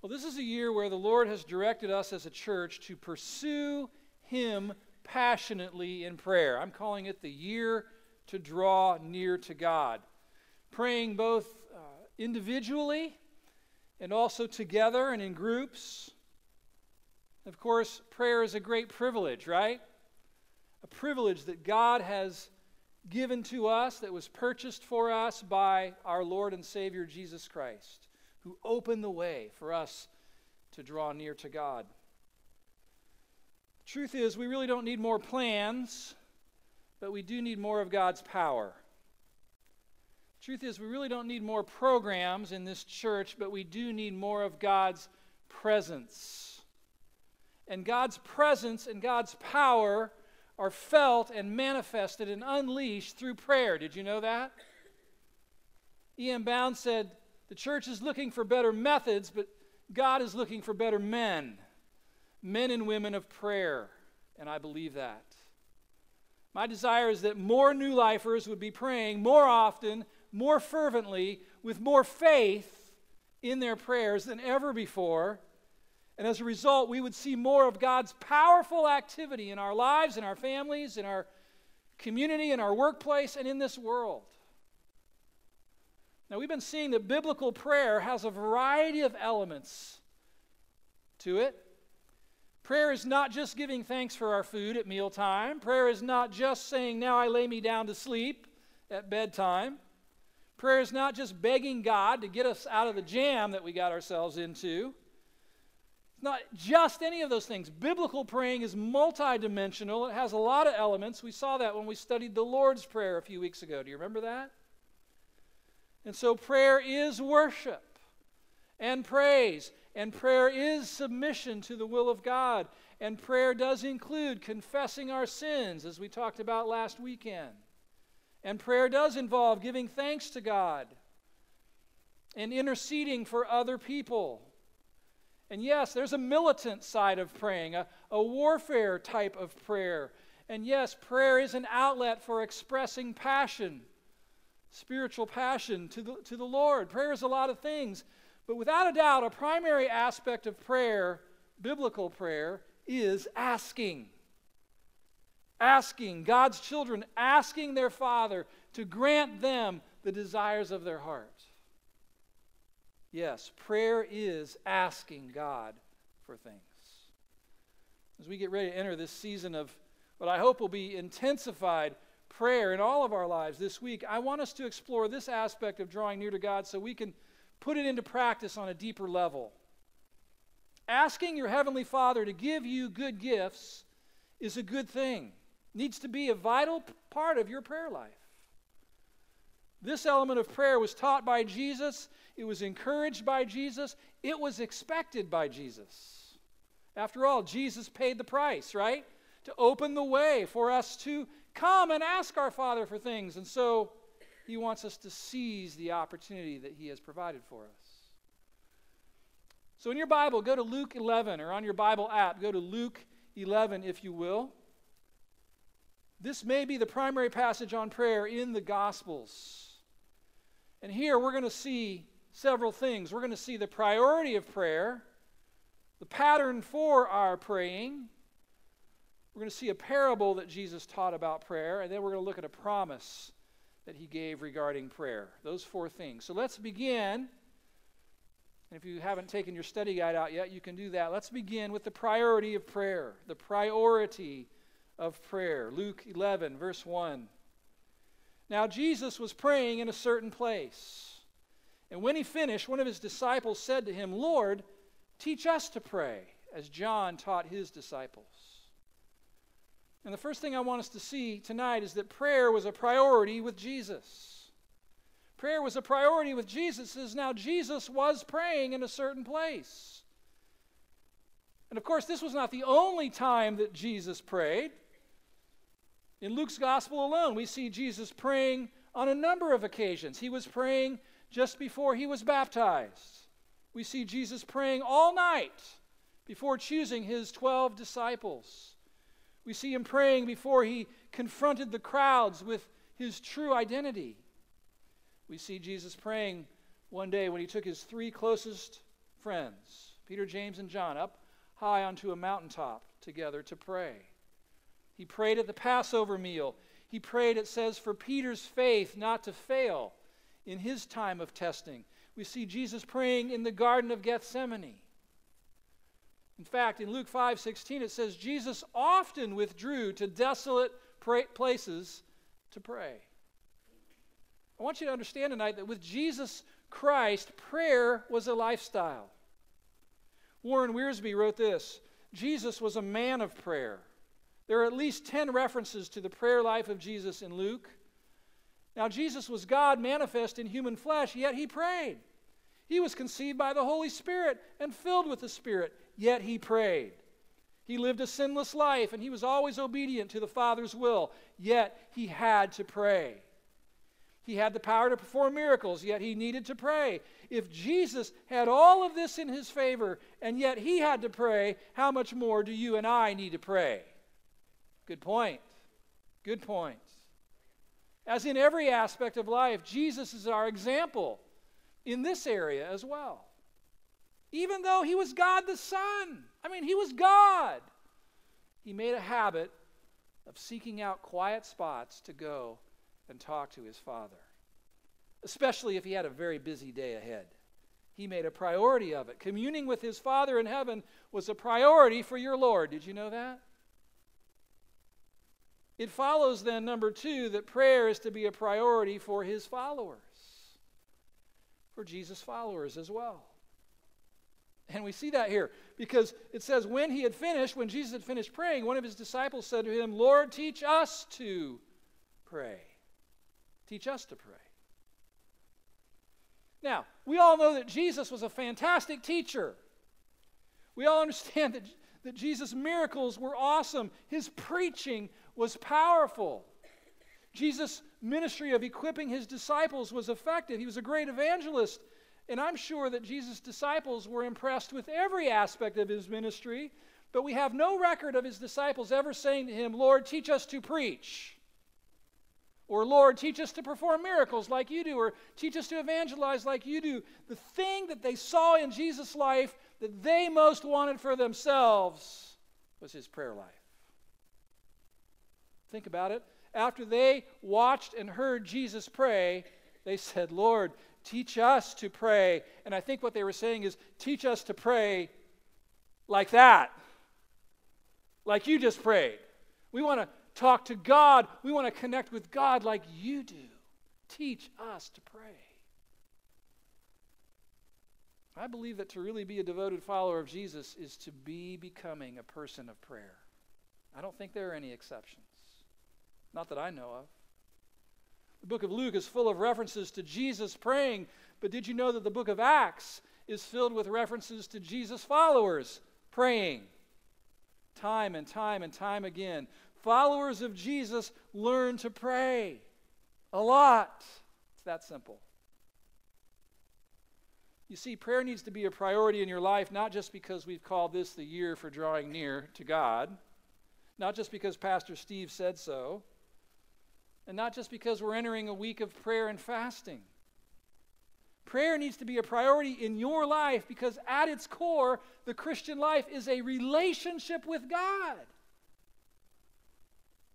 Well, this is a year where the Lord has directed us as a church to pursue Him passionately in prayer. I'm calling it the year to draw near to God. Praying both uh, individually and also together and in groups. Of course, prayer is a great privilege, right? A privilege that God has given to us, that was purchased for us by our Lord and Savior Jesus Christ, who the way for us to draw near to God. Truth is, we really don't need more plans, but we do need more of God's power. Truth is, we really don't need more programs in this church, but we do need more of God's presence. And God's presence and God's power are felt and manifested and unleashed through prayer. Did you know that? E.M. Bounds said, The church is looking for better methods, but God is looking for better men men and women of prayer, and I believe that. My desire is that more new lifers would be praying more often, more fervently, with more faith in their prayers than ever before. And as a result, we would see more of God's powerful activity in our lives, in our families, in our community, in our workplace, and in this world. Now, we've been seeing that biblical prayer has a variety of elements to it. Prayer is not just giving thanks for our food at mealtime. Prayer is not just saying, Now I lay me down to sleep at bedtime. Prayer is not just begging God to get us out of the jam that we got ourselves into. It's not just any of those things. Biblical praying is multidimensional, it has a lot of elements. We saw that when we studied the Lord's Prayer a few weeks ago. Do you remember that? And so prayer is worship and praise and prayer is submission to the will of God. And prayer does include confessing our sins, as we talked about last weekend. And prayer does involve giving thanks to God and interceding for other people. And yes, there's a militant side of praying, a, a warfare type of prayer. And yes, prayer is an outlet for expressing passion, spiritual passion to the, to the Lord. Prayer is a lot of things. But without a doubt, a primary aspect of prayer, biblical prayer, is asking. Asking, God's children asking their Father to grant them the desires of their heart. Yes, prayer is asking God for things. As we get ready to enter this season of what I hope will be intensified prayer in all of our lives this week, I want us to explore this aspect of drawing near to God so we can put it into practice on a deeper level. Asking your Heavenly Father to give you good gifts is a good thing, needs to be a vital part of your prayer life. This element of prayer was taught by Jesus, it was encouraged by Jesus, it was expected by Jesus. After all, Jesus paid the price, right? To open the way for us to come and ask our Father for things. And so he wants us to seize the opportunity that He has provided for us. So, in your Bible, go to Luke 11, or on your Bible app, go to Luke 11, if you will. This may be the primary passage on prayer in the Gospels. And here we're going to see several things. We're going to see the priority of prayer, the pattern for our praying. We're going to see a parable that Jesus taught about prayer, and then we're going to look at a promise that he gave regarding prayer. Those four things. So let's begin. And if you haven't taken your study guide out yet, you can do that. Let's begin with the priority of prayer. The priority of prayer. Luke 11, verse 1. Now, Jesus was praying in a certain place. And when he finished, one of his disciples said to him, Lord, teach us to pray, as John taught his disciples. And the first thing I want us to see tonight is that prayer was a priority with Jesus. Prayer was a priority with Jesus, as now Jesus was praying in a certain place. And of course, this was not the only time that Jesus prayed. In Luke's gospel alone, we see Jesus praying on a number of occasions. He was praying just before he was baptized. We see Jesus praying all night before choosing his 12 disciples. We see him praying before he confronted the crowds with his true identity. We see Jesus praying one day when he took his three closest friends, Peter, James, and John, up high onto a mountaintop together to pray. He prayed at the Passover meal. He prayed, it says, for Peter's faith not to fail in his time of testing. We see Jesus praying in the Garden of Gethsemane. In fact, in Luke 5:16 it says Jesus often withdrew to desolate places to pray. I want you to understand tonight that with Jesus Christ, prayer was a lifestyle. Warren Wiersbe wrote this Jesus was a man of prayer. There are at least 10 references to the prayer life of Jesus in Luke. Now, Jesus was God manifest in human flesh, yet he prayed. He was conceived by the Holy Spirit and filled with the Spirit, yet he prayed. He lived a sinless life and he was always obedient to the Father's will, yet he had to pray. He had the power to perform miracles, yet he needed to pray. If Jesus had all of this in his favor, and yet he had to pray, how much more do you and I need to pray? Good point. Good point. As in every aspect of life, Jesus is our example in this area as well. Even though he was God the Son, I mean, he was God, he made a habit of seeking out quiet spots to go and talk to his father, especially if he had a very busy day ahead. He made a priority of it. Communing with his Father in heaven was a priority for your Lord. Did you know that? It follows then, number two, that prayer is to be a priority for his followers, for Jesus' followers as well. And we see that here because it says, when he had finished, when Jesus had finished praying, one of his disciples said to him, Lord, teach us to pray. Teach us to pray. Now, we all know that Jesus was a fantastic teacher. We all understand that, that Jesus' miracles were awesome. His preaching was powerful. Jesus' ministry of equipping his disciples was effective. He was a great evangelist. And I'm sure that Jesus' disciples were impressed with every aspect of his ministry, but we have no record of his disciples ever saying to him, Lord, teach us to preach. Or, Lord, teach us to perform miracles like you do, or teach us to evangelize like you do. The thing that they saw in Jesus' life that they most wanted for themselves was his prayer life. Think about it. After they watched and heard Jesus pray, they said, Lord, teach us to pray. And I think what they were saying is, teach us to pray like that, like you just prayed. We want to talk to God. We want to connect with God like you do. Teach us to pray. I believe that to really be a devoted follower of Jesus is to be becoming a person of prayer. I don't think there are any exceptions. Not that I know of. The book of Luke is full of references to Jesus praying, but did you know that the book of Acts is filled with references to Jesus' followers praying? Time and time and time again followers of Jesus learn to pray a lot. It's that simple. You see, prayer needs to be a priority in your life, not just because we've called this the year for drawing near to God, not just because Pastor Steve said so, and not just because we're entering a week of prayer and fasting. Prayer needs to be a priority in your life because, at its core, the Christian life is a relationship with God.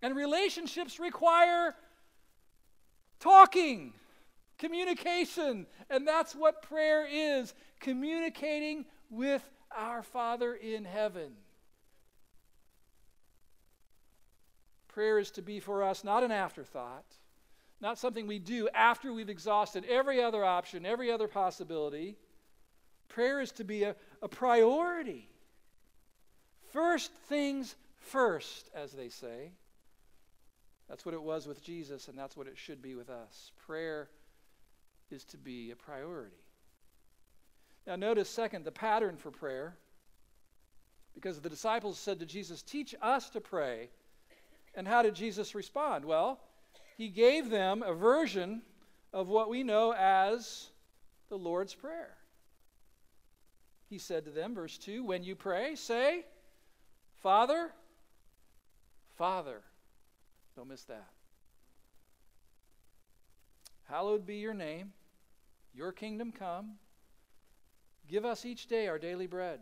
And relationships require talking, communication. And that's what prayer is communicating with our Father in heaven. Prayer is to be for us not an afterthought, not something we do after we've exhausted every other option, every other possibility. Prayer is to be a, a priority. First things first, as they say. That's what it was with Jesus, and that's what it should be with us. Prayer is to be a priority. Now, notice, second, the pattern for prayer. Because the disciples said to Jesus, Teach us to pray. And how did Jesus respond? Well, he gave them a version of what we know as the Lord's Prayer. He said to them, verse 2 When you pray, say, Father, Father. Don't miss that. Hallowed be your name, your kingdom come, Give us each day our daily bread.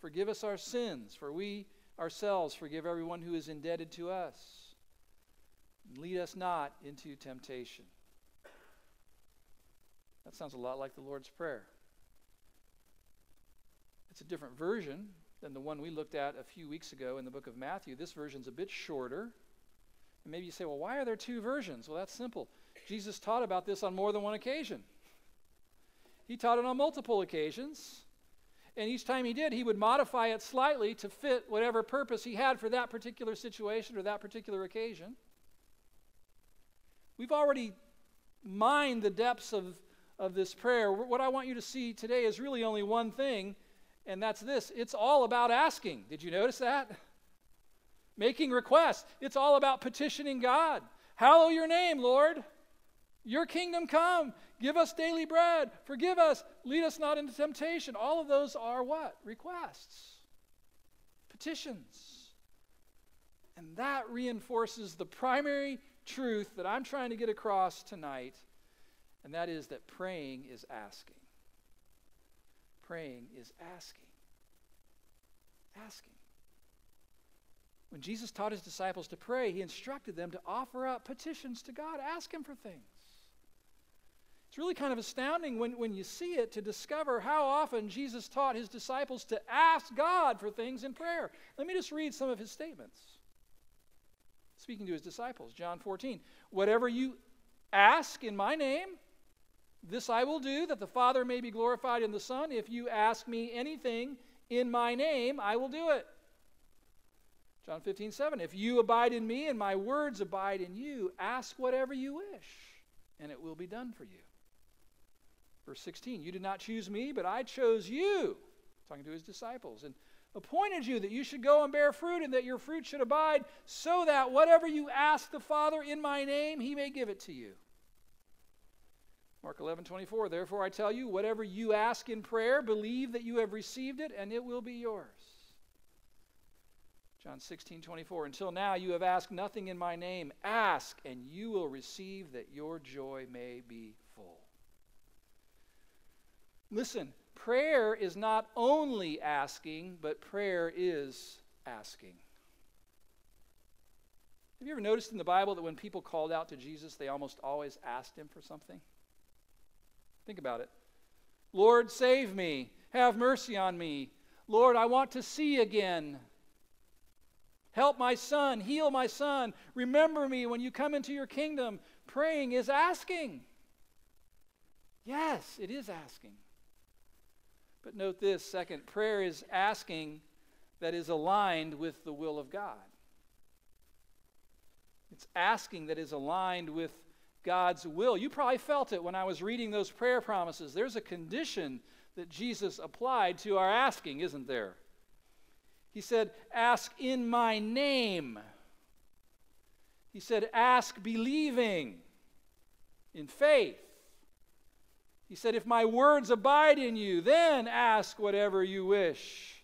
Forgive us our sins, for we ourselves forgive everyone who is indebted to us. Lead us not into temptation. That sounds a lot like the Lord's Prayer. It's a different version than the one we looked at a few weeks ago in the book of Matthew. This version's a bit shorter. And maybe you say, well, why are there two versions? Well, that's simple. Jesus taught about this on more than one occasion. He taught it on multiple occasions. And each time he did, he would modify it slightly to fit whatever purpose he had for that particular situation or that particular occasion. We've already mined the depths of, of this prayer. What I want you to see today is really only one thing, and that's this it's all about asking. Did you notice that? Making requests. It's all about petitioning God. Hallow your name, Lord. Your kingdom come. Give us daily bread. Forgive us. Lead us not into temptation. All of those are what? Requests, petitions. And that reinforces the primary truth that I'm trying to get across tonight, and that is that praying is asking. Praying is asking. Asking. When Jesus taught his disciples to pray, he instructed them to offer up petitions to God, ask him for things. It's really kind of astounding when, when you see it to discover how often Jesus taught his disciples to ask God for things in prayer. Let me just read some of his statements. Speaking to his disciples, John 14. Whatever you ask in my name, this I will do, that the Father may be glorified in the Son. If you ask me anything in my name, I will do it. John 15, 7. If you abide in me and my words abide in you, ask whatever you wish, and it will be done for you. Verse 16, you did not choose me, but I chose you, talking to his disciples, and appointed you that you should go and bear fruit and that your fruit should abide, so that whatever you ask the Father in my name, he may give it to you. Mark 11, 24, therefore I tell you, whatever you ask in prayer, believe that you have received it, and it will be yours. John 16, 24, until now you have asked nothing in my name. Ask, and you will receive that your joy may be full. Listen, prayer is not only asking, but prayer is asking. Have you ever noticed in the Bible that when people called out to Jesus, they almost always asked him for something? Think about it. Lord, save me. Have mercy on me. Lord, I want to see again. Help my son. Heal my son. Remember me when you come into your kingdom. Praying is asking. Yes, it is asking. But note this second prayer is asking that is aligned with the will of God. It's asking that is aligned with God's will. You probably felt it when I was reading those prayer promises. There's a condition that Jesus applied to our asking, isn't there? He said, Ask in my name. He said, Ask believing in faith. He said, If my words abide in you, then ask whatever you wish.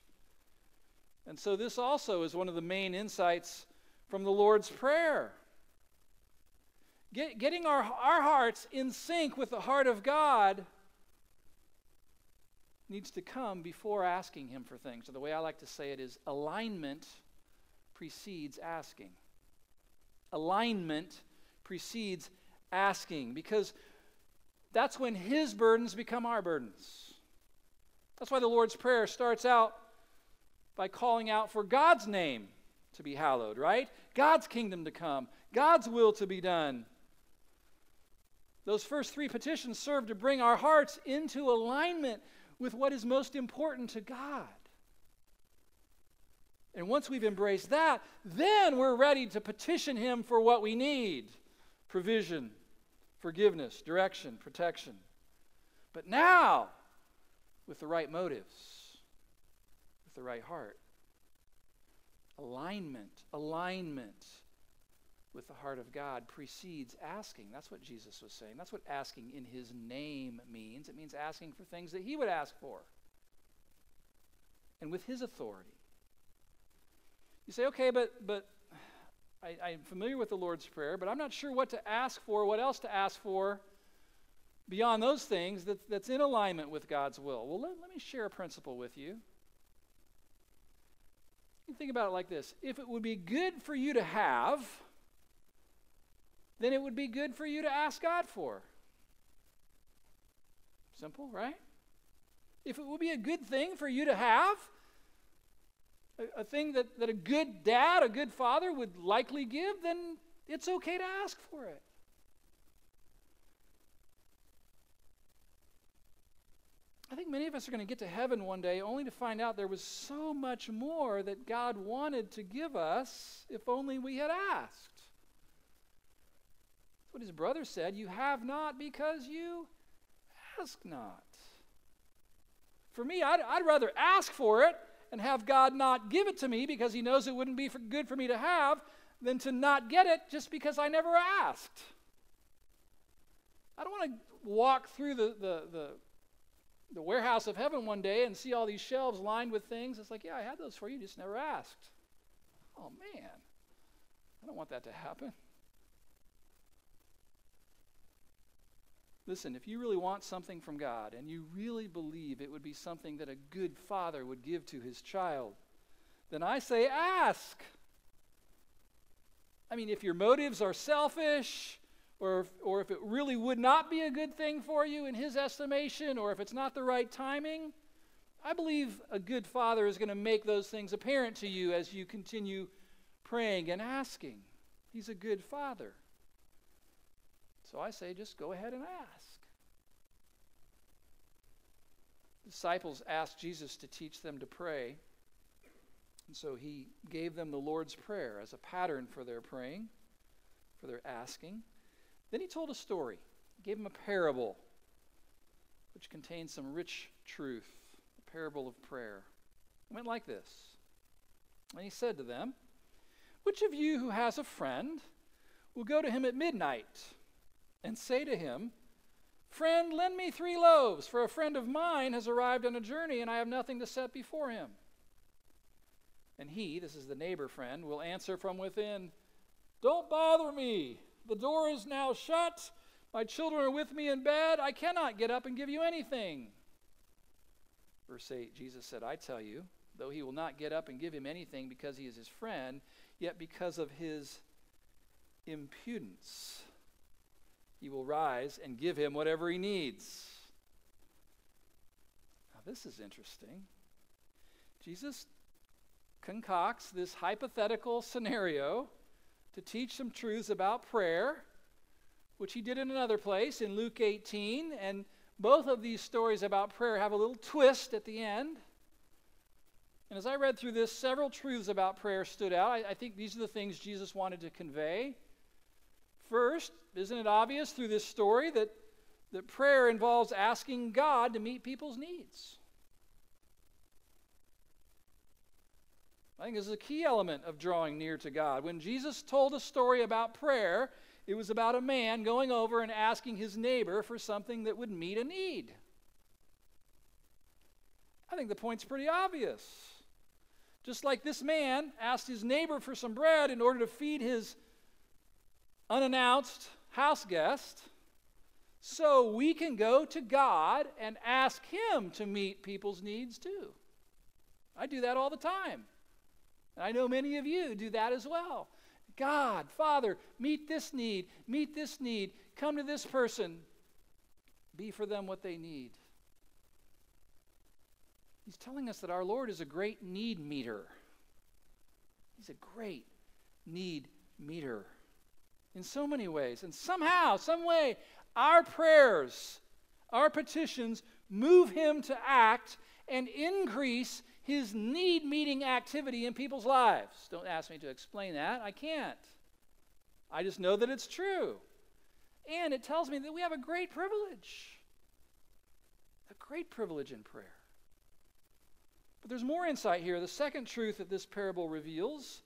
And so, this also is one of the main insights from the Lord's Prayer. Get, getting our, our hearts in sync with the heart of God needs to come before asking Him for things. So, the way I like to say it is alignment precedes asking. Alignment precedes asking. Because that's when his burdens become our burdens. That's why the Lord's Prayer starts out by calling out for God's name to be hallowed, right? God's kingdom to come, God's will to be done. Those first three petitions serve to bring our hearts into alignment with what is most important to God. And once we've embraced that, then we're ready to petition Him for what we need provision, forgiveness, direction, protection. But now, with the right motives, with the right heart, alignment, alignment with the heart of God precedes asking. That's what Jesus was saying. That's what asking in his name means. It means asking for things that he would ask for and with his authority. You say, okay, but, but I, am familiar with the Lord's Prayer, but I'm not sure what to ask for, what else to ask for beyond those things that, that's in alignment with God's will. Well, let, let me share a principle with you. You think about it like this if it would be good for you to have, then it would be good for you to ask God for. Simple, right? If it would be a good thing for you to have, a, thing that, that a good dad, a good father would likely give, then it's okay to ask for it. I think many of us are going to get to heaven one day only to find out there was so much more that God wanted to give us if only we had asked. That's what his brother said. You have not because you ask not. For me, I'd, I'd rather ask for it and have God not give it to me because he knows it wouldn't be for good for me to have than to not get it just because I never asked. I don't want to walk through the, the, the the warehouse of heaven one day and see all these shelves lined with things. It's like, yeah, I had those for you, just never asked. Oh, man. I don't want that to happen. Listen, if you really want something from God and you really believe it would be something that a good father would give to his child, then I say ask. I mean, if your motives are selfish, or if, or if it really would not be a good thing for you in his estimation, or if it's not the right timing, I believe a good father is going to make those things apparent to you as you continue praying and asking. He's a good father. So I say, just go ahead and ask. disciples asked Jesus to teach them to pray. And so he gave them the Lord's Prayer as a pattern for their praying, for their asking. Then he told a story, he gave them a parable, which contains some rich truth, a parable of prayer. It went like this. And he said to them, Which of you who has a friend will go to him at midnight and say to him, Friend, lend me three loaves, for a friend of mine has arrived on a journey and I have nothing to set before him? And he, this is the neighbor friend, will answer from within, Don't bother me. The door is now shut. My children are with me in bed. I cannot get up and give you anything. Verse 8 Jesus said, I tell you, though he will not get up and give him anything because he is his friend, yet because of his impudence, he will rise and give him whatever he needs. Now, this is interesting. Jesus concocts this hypothetical scenario to teach some truths about prayer, which he did in another place in Luke 18. And both of these stories about prayer have a little twist at the end. And as I read through this, several truths about prayer stood out. I, I think these are the things Jesus wanted to convey. First, isn't it obvious through this story that, that prayer involves asking God to meet people's needs? I think this is a key element of drawing near to God. When Jesus told a story about prayer, it was about a man going over and asking his neighbor for something that would meet a need. I think the point's pretty obvious. Just like this man asked his neighbor for some bread in order to feed his unannounced house guest, so we can go to God and ask Him to meet people's needs too. I do that all the time. And I know many of you do that as well. God, Father, meet this need, meet this need, come to this person, be for them what they need. He's telling us that our Lord is a great need meter. He's a great need meter in so many ways. And somehow, some way, our prayers, our petitions move him to act and increase his need meeting activity in people's lives. Don't ask me to explain that. I can't. I just know that it's true. And it tells me that we have a great privilege. A great privilege in prayer. But there's more insight here. The second truth that this parable reveals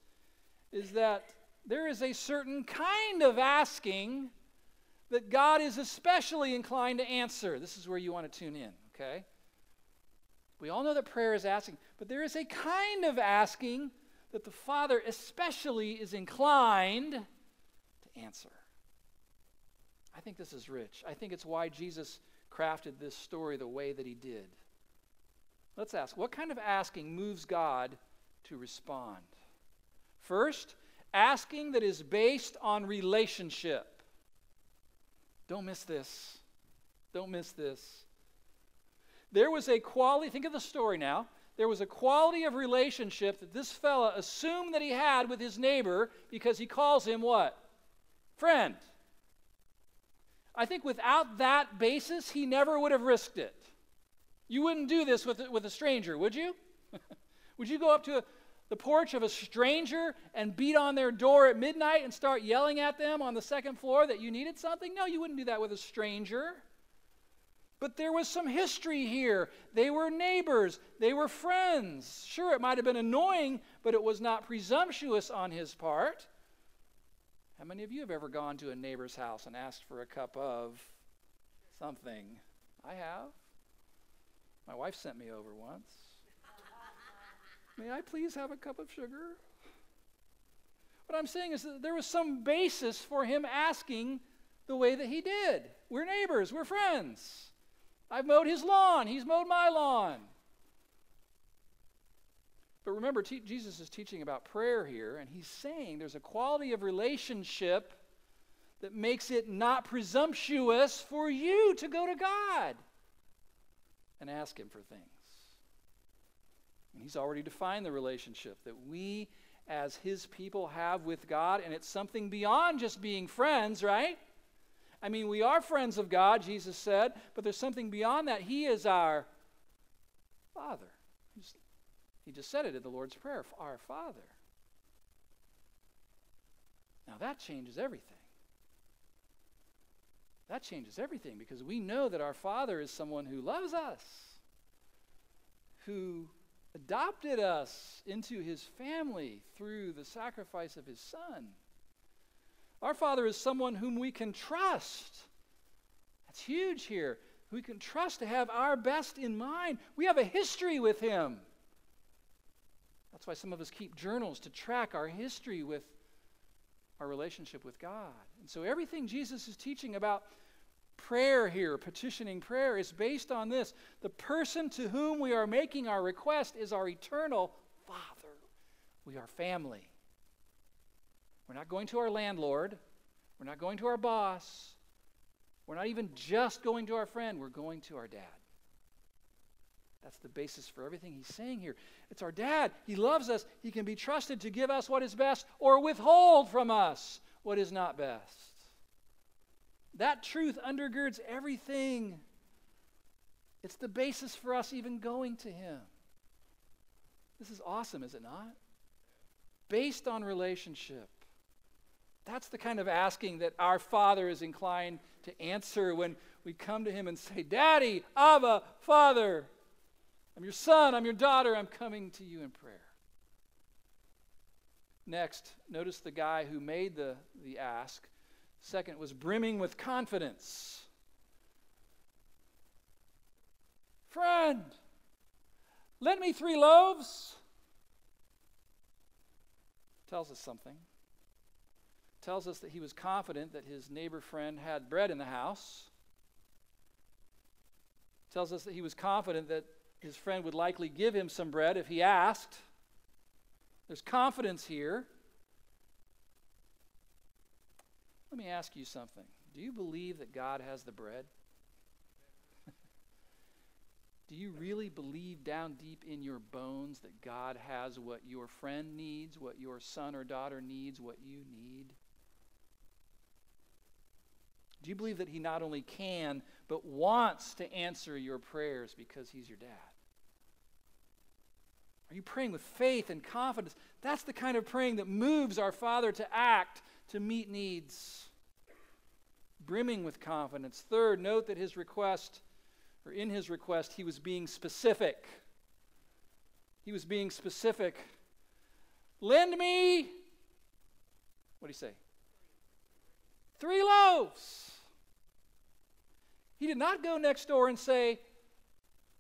is that there is a certain kind of asking that God is especially inclined to answer. This is where you want to tune in, okay? We all know that prayer is asking, but there is a kind of asking that the Father especially is inclined to answer. I think this is rich. I think it's why Jesus crafted this story the way that he did. Let's ask what kind of asking moves God to respond? First, asking that is based on relationship. Don't miss this. Don't miss this. There was a quality, think of the story now. There was a quality of relationship that this fella assumed that he had with his neighbor because he calls him what? Friend. I think without that basis, he never would have risked it. You wouldn't do this with, with a stranger, would you? would you go up to a, the porch of a stranger and beat on their door at midnight and start yelling at them on the second floor that you needed something? No, you wouldn't do that with a stranger. But there was some history here. They were neighbors, they were friends. Sure, it might have been annoying, but it was not presumptuous on his part. How many of you have ever gone to a neighbor's house and asked for a cup of something? I have. My wife sent me over once. May I please have a cup of sugar? What I'm saying is that there was some basis for him asking the way that he did. We're neighbors, we're friends. I've mowed his lawn, he's mowed my lawn. But remember, te- Jesus is teaching about prayer here, and he's saying there's a quality of relationship that makes it not presumptuous for you to go to God and ask Him for things. And He's already defined the relationship that we, as His people, have with God, and it's something beyond just being friends, right? I mean, we are friends of God, Jesus said, but there's something beyond that. He is our Father. He just said it in the Lord's Prayer Our Father. Now that changes everything. That changes everything because we know that our Father is someone who loves us, who adopted us into his family through the sacrifice of his Son. Our Father is someone whom we can trust. That's huge here. We can trust to have our best in mind. We have a history with him. That's why some of us keep journals to track our history with our relationship with God. And so everything Jesus is teaching about prayer here, petitioning prayer, is based on this. The person to whom we are making our request is our eternal Father. We are family. We're not going to our landlord. We're not going to our boss. We're not even just going to our friend. We're going to our dad. That's the basis for everything he's saying here. It's our dad. He loves us. He can be trusted to give us what is best or withhold from us what is not best. That truth undergirds everything. It's the basis for us even going to him. This is awesome, is it not? Based on relationship. That's the kind of asking that our Father is inclined to answer when we come to Him and say, Daddy, Abba, Father. I'm your son, I'm your daughter, I'm coming to you in prayer. Next, notice the guy who made the, the ask. Second was brimming with confidence. Friend, lend me three loaves. Tells us something. Tells us that he was confident that his neighbor friend had bread in the house. Tells us that he was confident that his friend would likely give him some bread if he asked. There's confidence here. Let me ask you something. Do you believe that God has the bread? Do you really believe down deep in your bones that God has what your friend needs, what your son or daughter needs, what you need? Do you believe that He not only can, but wants to answer your prayers because He's your dad? Are you praying with faith and confidence? That's the kind of praying that moves our Father to act, to meet needs. Brimming with confidence. Third, note that his request, or in his request, he was being specific. He was being specific. Lend me, what do you say? Three loaves. He did not go next door and say,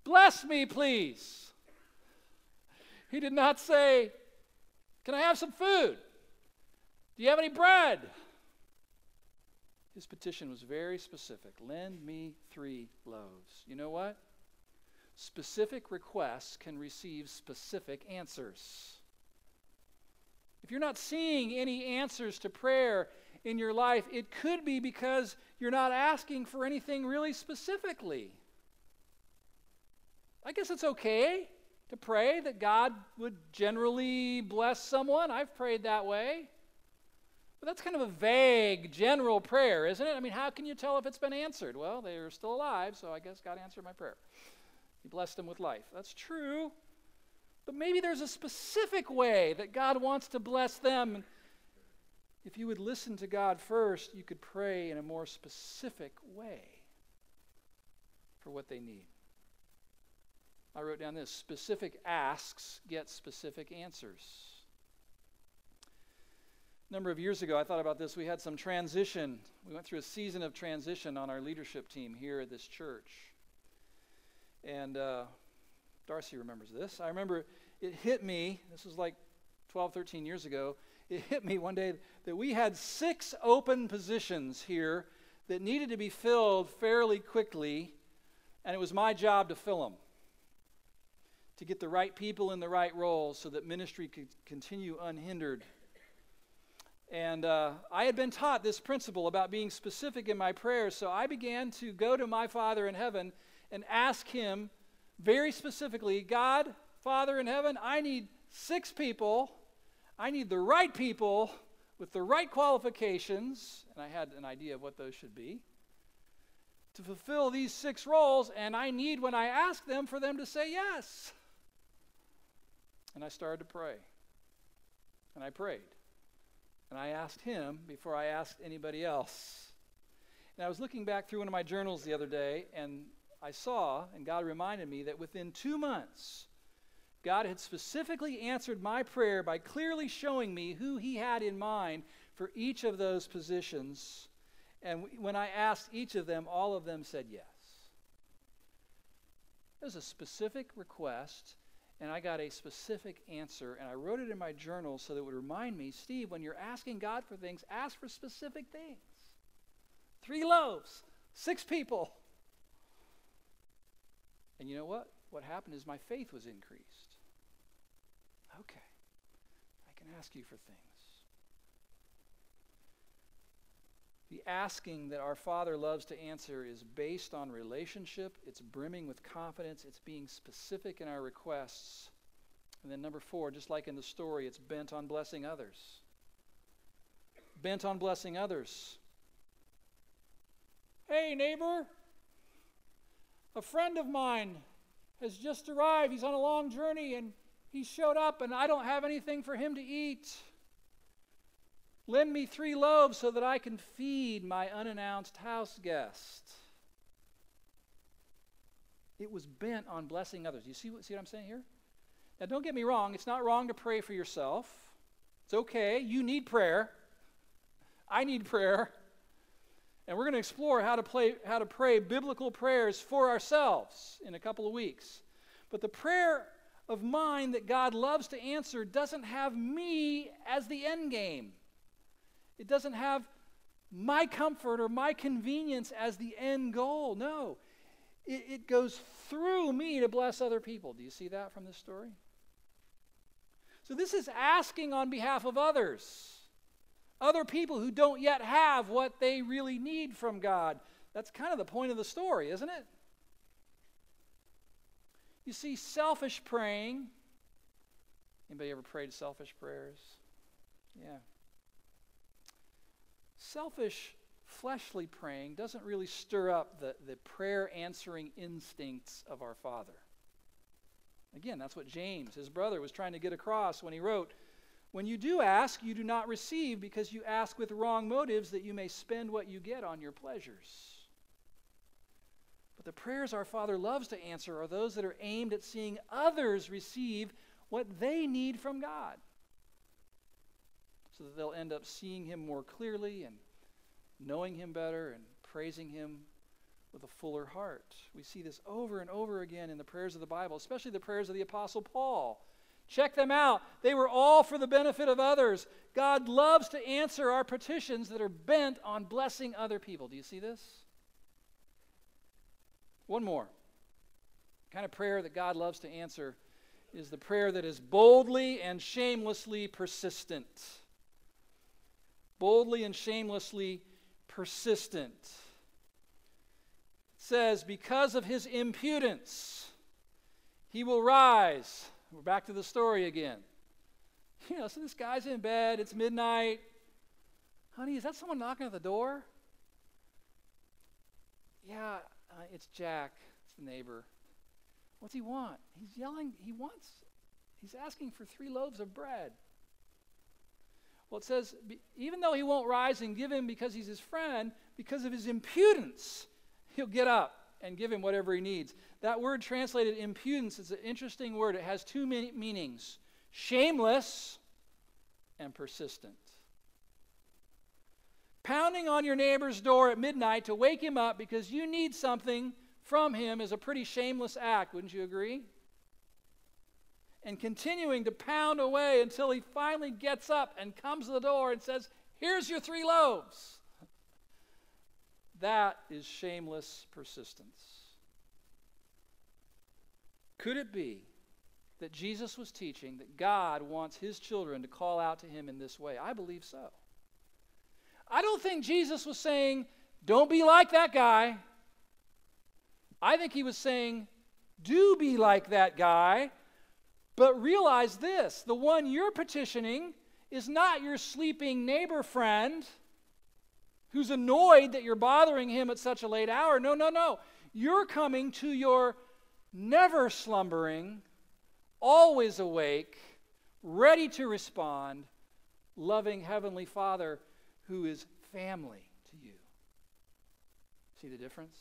Bless me, please. He did not say, Can I have some food? Do you have any bread? His petition was very specific lend me three loaves. You know what? Specific requests can receive specific answers. If you're not seeing any answers to prayer in your life, it could be because you're not asking for anything really specifically. I guess it's okay to pray that God would generally bless someone. I've prayed that way. But that's kind of a vague, general prayer, isn't it? I mean, how can you tell if it's been answered? Well, they're still alive, so I guess God answered my prayer. He blessed them with life. That's true. But maybe there's a specific way that God wants to bless them. If you would listen to God first, you could pray in a more specific way for what they need. I wrote down this specific asks get specific answers number of years ago, I thought about this. We had some transition. We went through a season of transition on our leadership team here at this church. And uh, Darcy remembers this. I remember it hit me, this was like 12, 13 years ago. It hit me one day that we had six open positions here that needed to be filled fairly quickly, and it was my job to fill them. To get the right people in the right roles so that ministry could continue unhindered and uh, I had been taught this principle about being specific in my prayers, so I began to go to my Father in heaven and ask Him very specifically God, Father in heaven, I need six people. I need the right people with the right qualifications, and I had an idea of what those should be, to fulfill these six roles, and I need, when I ask them, for them to say yes. And I started to pray. And I prayed. And I asked him before I asked anybody else. And I was looking back through one of my journals the other day, and I saw, and God reminded me, that within two months, God had specifically answered my prayer by clearly showing me who He had in mind for each of those positions. And when I asked each of them, all of them said yes. It was a specific request and I got a specific answer, and I wrote it in my journal so that it would remind me Steve, when you're asking God for things, ask for specific things. Three loaves, six people. And you know what? What happened is my faith was increased. Okay, I can ask you for things. The asking that our Father loves to answer is based on relationship, it's brimming with confidence, it's being specific in our requests. And then, number four, just like in the story, it's bent on blessing others. Bent on blessing others. Hey, neighbor, a friend of mine has just arrived. He's on a long journey and he showed up, and I don't have anything for him to eat. Lend me three loaves so that I can feed my unannounced house guest. It was bent on blessing others. You see what, see what I'm saying here? Now, don't get me wrong, it's not wrong to pray for yourself. It's okay. You need prayer. I need prayer. And we're going to explore how to, play, how to pray biblical prayers for ourselves in a couple of weeks. But the prayer of mine that God loves to answer doesn't have me as the end game. It doesn't have my comfort or my convenience as the end goal. No, it, it goes through me to bless other people. Do you see that from this story? So, this is asking on behalf of others, other people who don't yet have what they really need from God. That's kind of the point of the story, isn't it? You see, selfish praying. Anybody ever prayed selfish prayers? Yeah. Selfish, fleshly praying doesn't really stir up the, the prayer answering instincts of our Father. Again, that's what James, his brother, was trying to get across when he wrote, When you do ask, you do not receive because you ask with wrong motives that you may spend what you get on your pleasures. But the prayers our Father loves to answer are those that are aimed at seeing others receive what they need from God so that they'll end up seeing Him more clearly and knowing Him better and praising Him with a fuller heart. We see this over and over again in the prayers of the Bible, especially the prayers of the Apostle Paul. Check them out. They were all for the benefit of others. God loves to answer our petitions that are bent on blessing other people. Do you see this? One more. The kind of prayer that God loves to answer is the prayer that is boldly and shamelessly persistent. Boldly and shamelessly persistent. It says, Because of his impudence, he will rise we're back to the story again. You know, so this guy's in bed, it's midnight. Honey, is that someone knocking at the door? Yeah, uh, it's Jack. It's the neighbor. What's he want? He's yelling, he wants, he's asking for three loaves of bread. Well, it says, even though he won't rise and give him because he's his friend, because of his impudence, he'll get up and give him whatever he needs. That word translated impudence is an interesting word. It has two meanings shameless and persistent. Pounding on your neighbor's door at midnight to wake him up because you need something from him is a pretty shameless act, wouldn't you agree? And continuing to pound away until he finally gets up and comes to the door and says, Here's your three loaves. That is shameless persistence. Could it be that Jesus was teaching that God wants his children to call out to him in this way? I believe so. I don't think Jesus was saying, don't be like that guy. I think he was saying, do be like that guy, but realize this the one you're petitioning is not your sleeping neighbor friend who's annoyed that you're bothering him at such a late hour. No, no, no. You're coming to your never slumbering, always awake, ready to respond, loving Heavenly Father who is family to you. See the difference?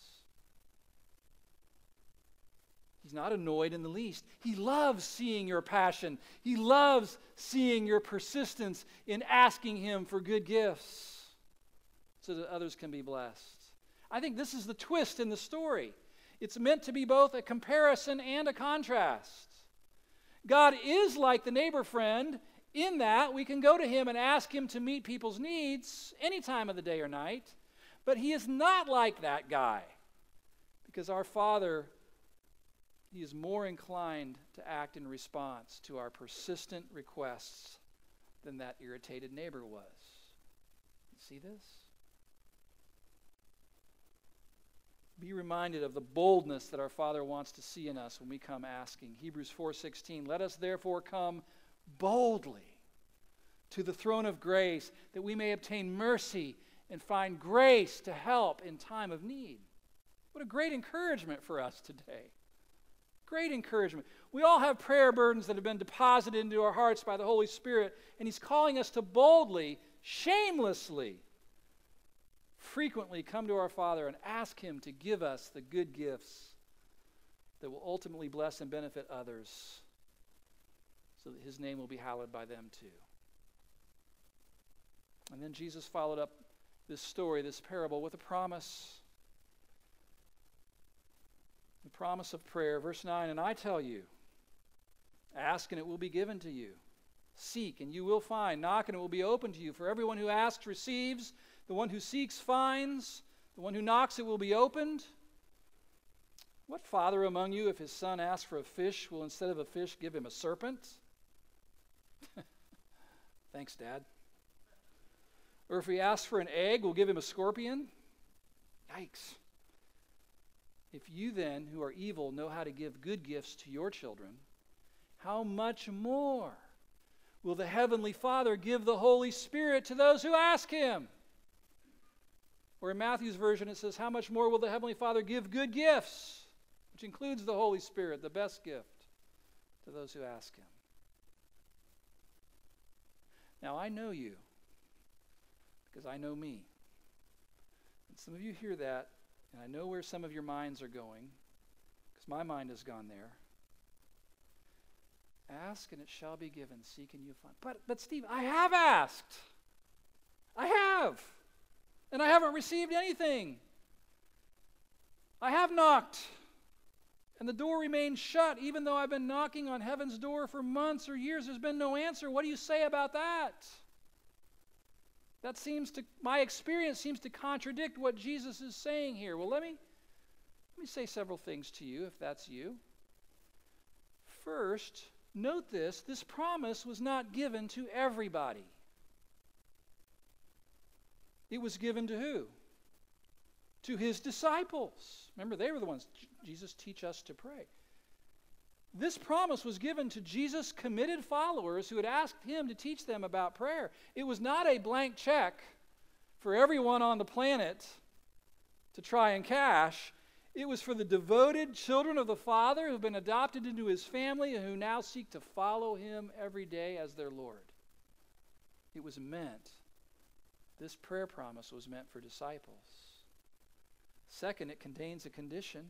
He's not annoyed in the least. He loves seeing your passion. He loves seeing your persistence in asking Him for good gifts so that others can be blessed. I think this is the twist in the story. It's meant to be both a comparison and a contrast. God is like the neighbor friend in that we can go to him and ask him to meet people's needs any time of the day or night, but he is not like that guy because our Father he is more inclined to act in response to our persistent requests than that irritated neighbor was. You see this? be reminded of the boldness that our Father wants to see in us when we come asking. Hebrews 4:16, "Let us therefore come boldly to the throne of grace that we may obtain mercy and find grace to help in time of need." What a great encouragement for us today. Great encouragement. We all have prayer burdens that have been deposited into our hearts by the Holy Spirit, and He's calling us to boldly, shamelessly frequently come to our Father and ask Him to give us the good gifts that will ultimately bless and benefit others so that His name will be hallowed by them too. And then Jesus followed up this story, this parable, with a promise. The promise of prayer. Verse 9 And I tell you, ask and it will be given to you. Seek and you will find. Knock and it will be opened to you. For everyone who asks receives. The one who seeks finds, the one who knocks it will be opened. What father among you, if his son asks for a fish, will instead of a fish give him a serpent? Thanks, Dad. Or if he asks for an egg, will give him a scorpion? Yikes. If you then, who are evil, know how to give good gifts to your children, how much more will the Heavenly Father give the Holy Spirit to those who ask Him? Or in Matthew's version, it says, How much more will the Heavenly Father give good gifts, which includes the Holy Spirit, the best gift, to those who ask Him? Now, I know you because I know me. And some of you hear that, and I know where some of your minds are going because my mind has gone there. Ask and it shall be given. Seek and you find. But, but Steve, I have asked. I have and I haven't received anything. I have knocked, and the door remains shut, even though I've been knocking on heaven's door for months or years. There's been no answer. What do you say about that? That seems to, my experience seems to contradict what Jesus is saying here. Well, let me, let me say several things to you if that's you. First, note this this promise was not given to everybody. It was given to who? To his disciples. Remember, they were the ones. Jesus, teach us to pray. This promise was given to Jesus' committed followers who had asked him to teach them about prayer. It was not a blank check for everyone on the planet to try and cash. It was for the devoted children of the Father who have been adopted into his family and who now seek to follow him every day as their Lord. It was meant, this prayer promise was meant for disciples. Second, it contains a condition.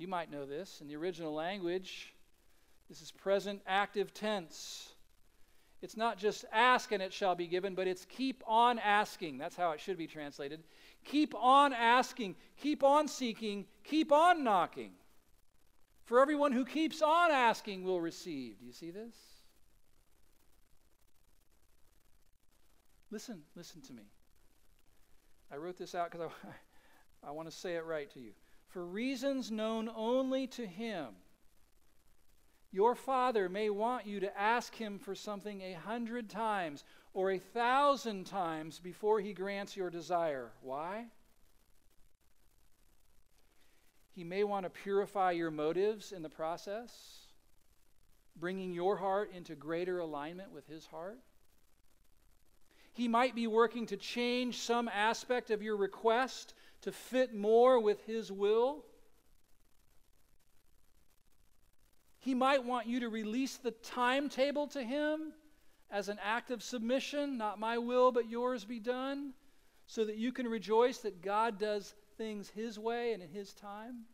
You might know this. In the original language, this is present active tense. It's not just ask and it shall be given, but it's keep on asking. That's how it should be translated. Keep on asking, keep on seeking, keep on knocking. For everyone who keeps on asking will receive. Do you see this? Listen, listen to me. I wrote this out because I, I want to say it right to you for reasons known only to Him. Your Father may want you to ask Him for something a hundred times or a thousand times before He grants your desire. Why? He may want to purify your motives in the process, bringing your heart into greater alignment with His heart. He might be working to change some aspect of your request to fit more with His will. He might want you to release the timetable to Him as an act of submission, not my will, but yours be done, so that you can rejoice that God does things His way and in His time.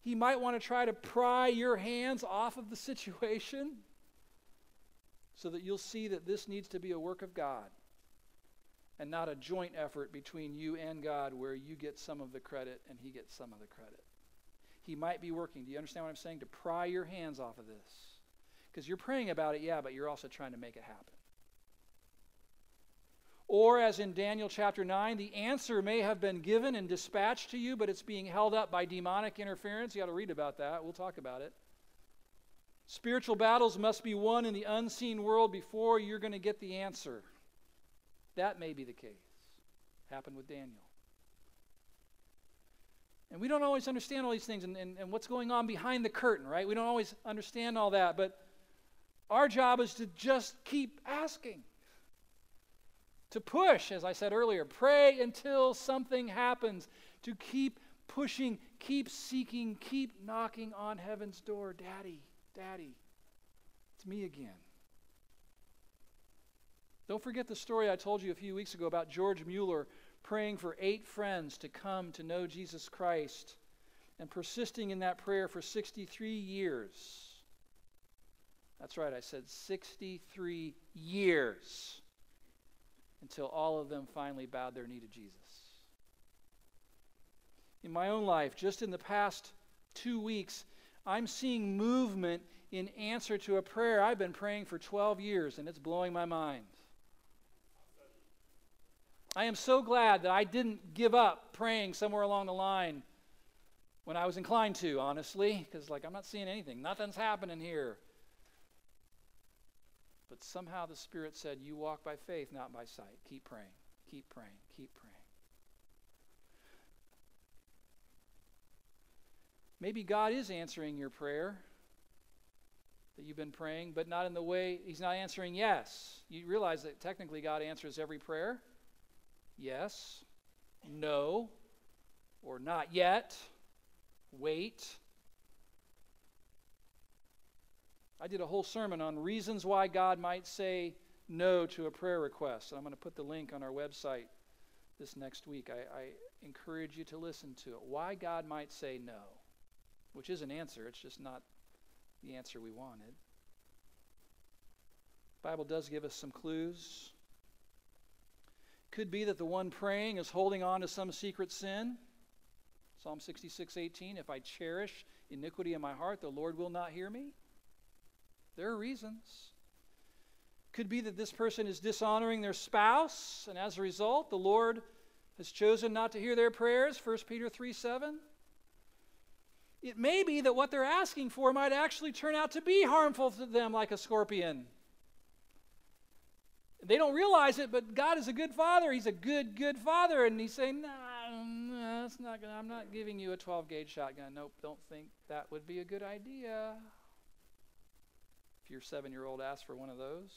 He might want to try to pry your hands off of the situation so that you'll see that this needs to be a work of God and not a joint effort between you and God where you get some of the credit and he gets some of the credit. He might be working. Do you understand what I'm saying? To pry your hands off of this. Because you're praying about it, yeah, but you're also trying to make it happen. Or, as in Daniel chapter 9, the answer may have been given and dispatched to you, but it's being held up by demonic interference. You got to read about that. We'll talk about it. Spiritual battles must be won in the unseen world before you're going to get the answer. That may be the case. Happened with Daniel. And we don't always understand all these things and, and, and what's going on behind the curtain, right? We don't always understand all that, but our job is to just keep asking. To push, as I said earlier, pray until something happens. To keep pushing, keep seeking, keep knocking on heaven's door. Daddy, Daddy, it's me again. Don't forget the story I told you a few weeks ago about George Mueller praying for eight friends to come to know Jesus Christ and persisting in that prayer for 63 years. That's right, I said 63 years until all of them finally bowed their knee to Jesus. In my own life, just in the past two weeks, I'm seeing movement in answer to a prayer I've been praying for 12 years, and it's blowing my mind. I am so glad that I didn't give up praying somewhere along the line when I was inclined to, honestly, because, like, I'm not seeing anything. Nothing's happening here. But somehow the Spirit said, You walk by faith, not by sight. Keep praying, keep praying, keep praying. Maybe God is answering your prayer that you've been praying, but not in the way He's not answering yes. You realize that technically God answers every prayer yes, no, or not yet, wait. I did a whole sermon on reasons why God might say no to a prayer request. I'm going to put the link on our website this next week. I, I encourage you to listen to it. Why God might say no, which is an answer, it's just not the answer we wanted. The Bible does give us some clues. Could be that the one praying is holding on to some secret sin. Psalm 66, 18, if I cherish iniquity in my heart, the Lord will not hear me. There are reasons. Could be that this person is dishonoring their spouse, and as a result, the Lord has chosen not to hear their prayers, 1 Peter 3 7. It may be that what they're asking for might actually turn out to be harmful to them, like a scorpion. They don't realize it, but God is a good father. He's a good, good father. And He's saying, nah, nah that's not gonna, I'm not giving you a 12 gauge shotgun. Nope, don't think that would be a good idea. If your seven year old asks for one of those,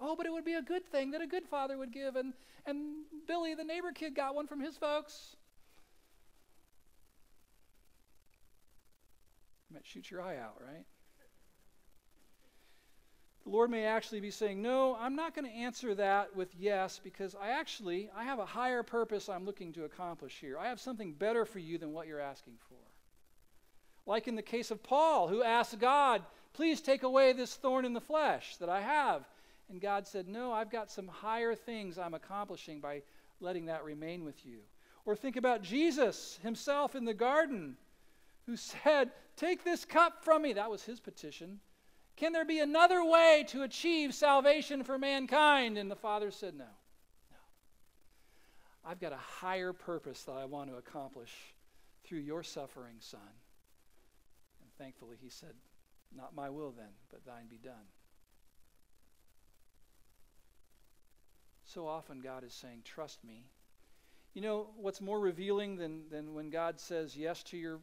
oh, but it would be a good thing that a good father would give. And, and Billy, the neighbor kid, got one from his folks. might shoot your eye out, right? The Lord may actually be saying, "No, I'm not going to answer that with yes because I actually I have a higher purpose I'm looking to accomplish here. I have something better for you than what you're asking for." Like in the case of Paul, who asked God, "Please take away this thorn in the flesh that I have." And God said, "No, I've got some higher things I'm accomplishing by letting that remain with you." Or think about Jesus himself in the garden who said, Take this cup from me. That was his petition. Can there be another way to achieve salvation for mankind? And the Father said, No. No. I've got a higher purpose that I want to accomplish through your suffering, Son. And thankfully, he said, Not my will then, but thine be done. So often, God is saying, Trust me. You know, what's more revealing than, than when God says yes to your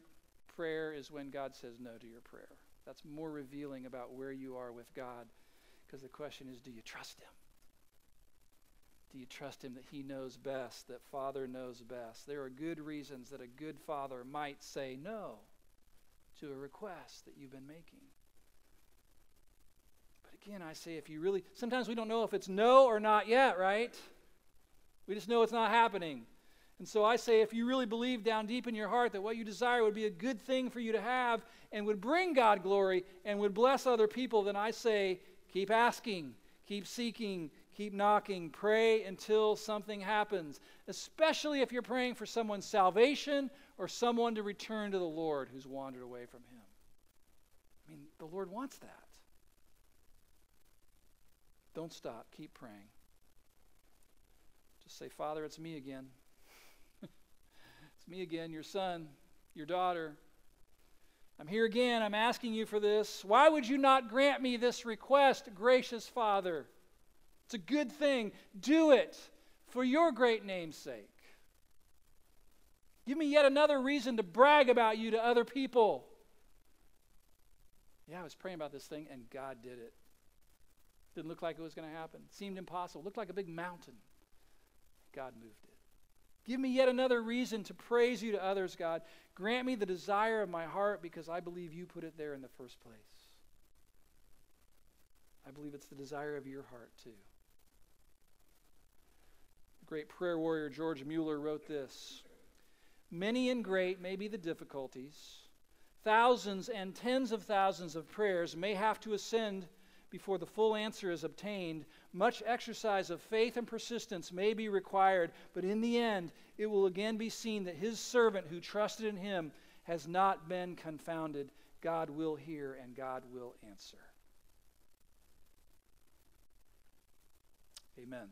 prayer is when God says no to your prayer. That's more revealing about where you are with God. Because the question is do you trust Him? Do you trust Him that He knows best, that Father knows best? There are good reasons that a good father might say no to a request that you've been making. But again, I say if you really, sometimes we don't know if it's no or not yet, right? We just know it's not happening. And so I say, if you really believe down deep in your heart that what you desire would be a good thing for you to have and would bring God glory and would bless other people, then I say, keep asking, keep seeking, keep knocking, pray until something happens, especially if you're praying for someone's salvation or someone to return to the Lord who's wandered away from Him. I mean, the Lord wants that. Don't stop, keep praying. Just say, Father, it's me again me again, your son, your daughter. I'm here again. I'm asking you for this. Why would you not grant me this request, gracious Father? It's a good thing. Do it for your great name's sake. Give me yet another reason to brag about you to other people. Yeah, I was praying about this thing, and God did it. Didn't look like it was going to happen. Seemed impossible. Looked like a big mountain. God moved it. Give me yet another reason to praise you to others, God. Grant me the desire of my heart because I believe you put it there in the first place. I believe it's the desire of your heart, too. The great prayer warrior George Mueller wrote this Many and great may be the difficulties. Thousands and tens of thousands of prayers may have to ascend before the full answer is obtained, much exercise of faith and persistence may be required, but in the end, it will again be seen that his servant who trusted in him has not been confounded. God will hear and God will answer. Amen.